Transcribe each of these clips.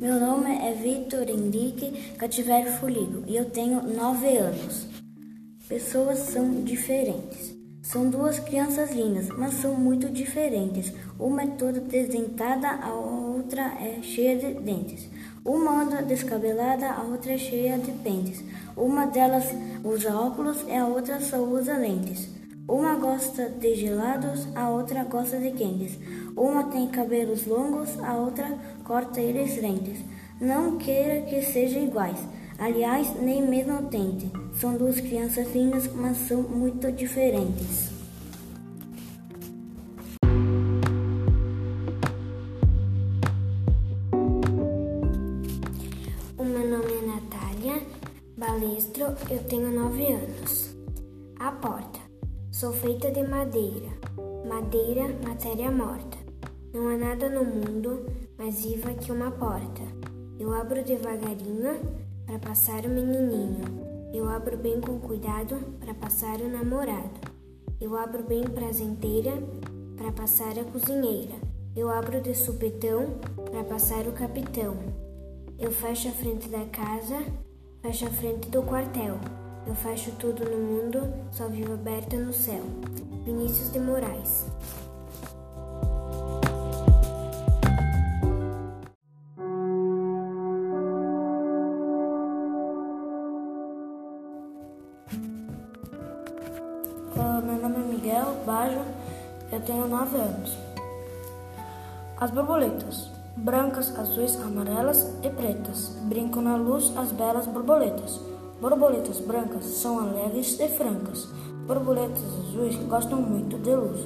Meu nome é Vitor Henrique Cativeiro Foligo e eu tenho nove anos. Pessoas são diferentes. São duas crianças lindas, mas são muito diferentes. Uma é toda desdentada, a outra é cheia de dentes. Uma anda descabelada, a outra é cheia de pentes. Uma delas usa óculos e a outra só usa lentes. Uma gosta de gelados, a outra gosta de quentes. Uma tem cabelos longos, a outra corta eles lentes. Não queira que sejam iguais. Aliás, nem mesmo tente. São duas crianças lindas, mas são muito diferentes. O meu nome é Natália Balestro, eu tenho nove anos. A porta. Sou feita de madeira. Madeira, matéria morta. Não há nada no mundo mais viva que uma porta. Eu abro devagarinho para passar o menininho. Eu abro bem com cuidado para passar o namorado. Eu abro bem prazenteira para passar a cozinheira. Eu abro de supetão para passar o capitão. Eu fecho a frente da casa, fecho a frente do quartel. Eu fecho tudo no mundo, só vivo aberta no céu. Vinícius de Moraes. Meu nome é Miguel Bajo, eu tenho 9 anos. As borboletas, brancas, azuis, amarelas e pretas, brincam na luz as belas borboletas. Borboletas brancas são alegres e francas. Borboletas azuis gostam muito de luz.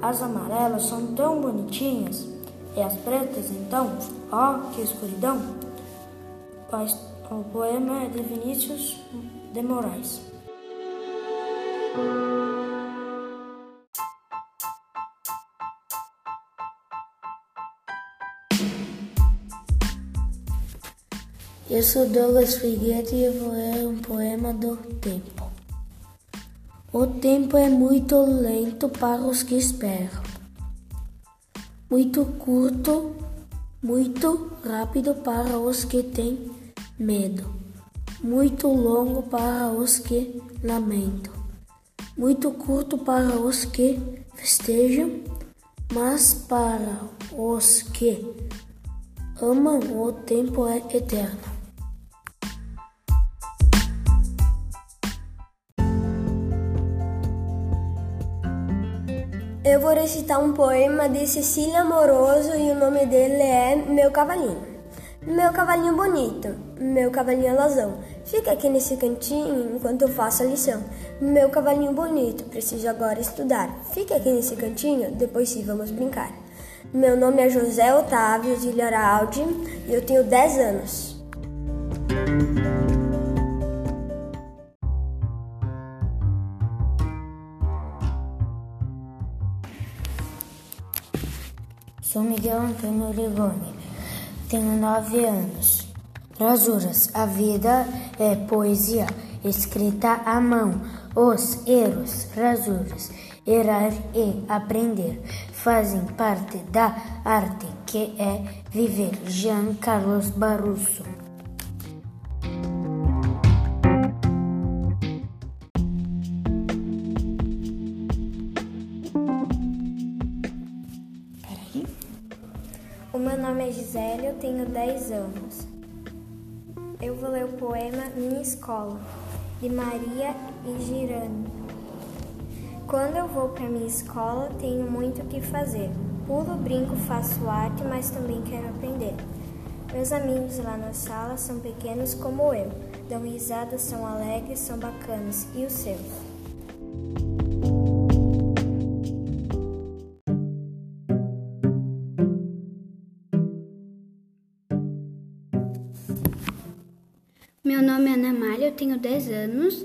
As amarelas são tão bonitinhas. E as pretas, então, ó, que escuridão! O poema é de Vinícius de Moraes. Eu sou Douglas Figueiredo e vou ler um poema do tempo. O tempo é muito lento para os que esperam, muito curto, muito rápido para os que têm medo, muito longo para os que lamentam, muito curto para os que festejam, mas para os que amam o tempo é eterno. Eu vou recitar um poema de Cecília Amoroso e o nome dele é Meu Cavalinho. Meu cavalinho bonito, meu cavalinho alazão, fica aqui nesse cantinho enquanto eu faço a lição. Meu cavalinho bonito, preciso agora estudar. Fica aqui nesse cantinho, depois sim vamos brincar. Meu nome é José Otávio Zilharaldi e eu tenho 10 anos. Sou Miguel Antônio Rigoni, tenho nove anos. Rasuras, a vida é poesia escrita à mão. Os erros, rasuras, errar e aprender fazem parte da arte que é viver. Jean Carlos Barroso. O meu nome é Gisele, eu tenho 10 anos. Eu vou ler o poema Minha Escola, de Maria e Girano. Quando eu vou para minha escola, tenho muito o que fazer. Pulo, brinco, faço arte, mas também quero aprender. Meus amigos lá na sala são pequenos como eu. Dão risadas, são alegres, são bacanas. E os seus? Meu nome é Ana Malha, eu tenho 10 anos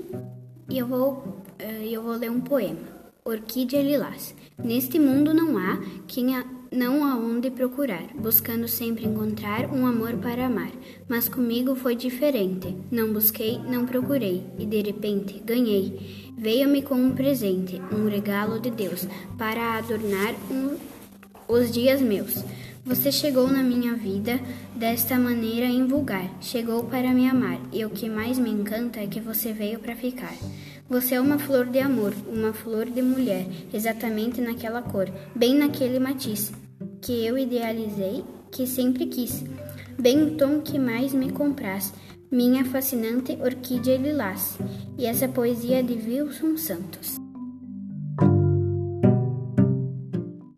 e eu vou, eh, eu vou ler um poema. Orquídea Lilás. Neste mundo não há quem a, não aonde procurar, buscando sempre encontrar um amor para amar. Mas comigo foi diferente. Não busquei, não procurei, e de repente ganhei. Veio-me com um presente, um regalo de Deus, para adornar um, os dias meus. Você chegou na minha vida desta maneira invulgar, chegou para me amar, e o que mais me encanta é que você veio para ficar. Você é uma flor de amor, uma flor de mulher, exatamente naquela cor, bem naquele matiz que eu idealizei, que sempre quis, bem o tom que mais me compraz, minha fascinante orquídea lilás, e essa poesia de Wilson Santos.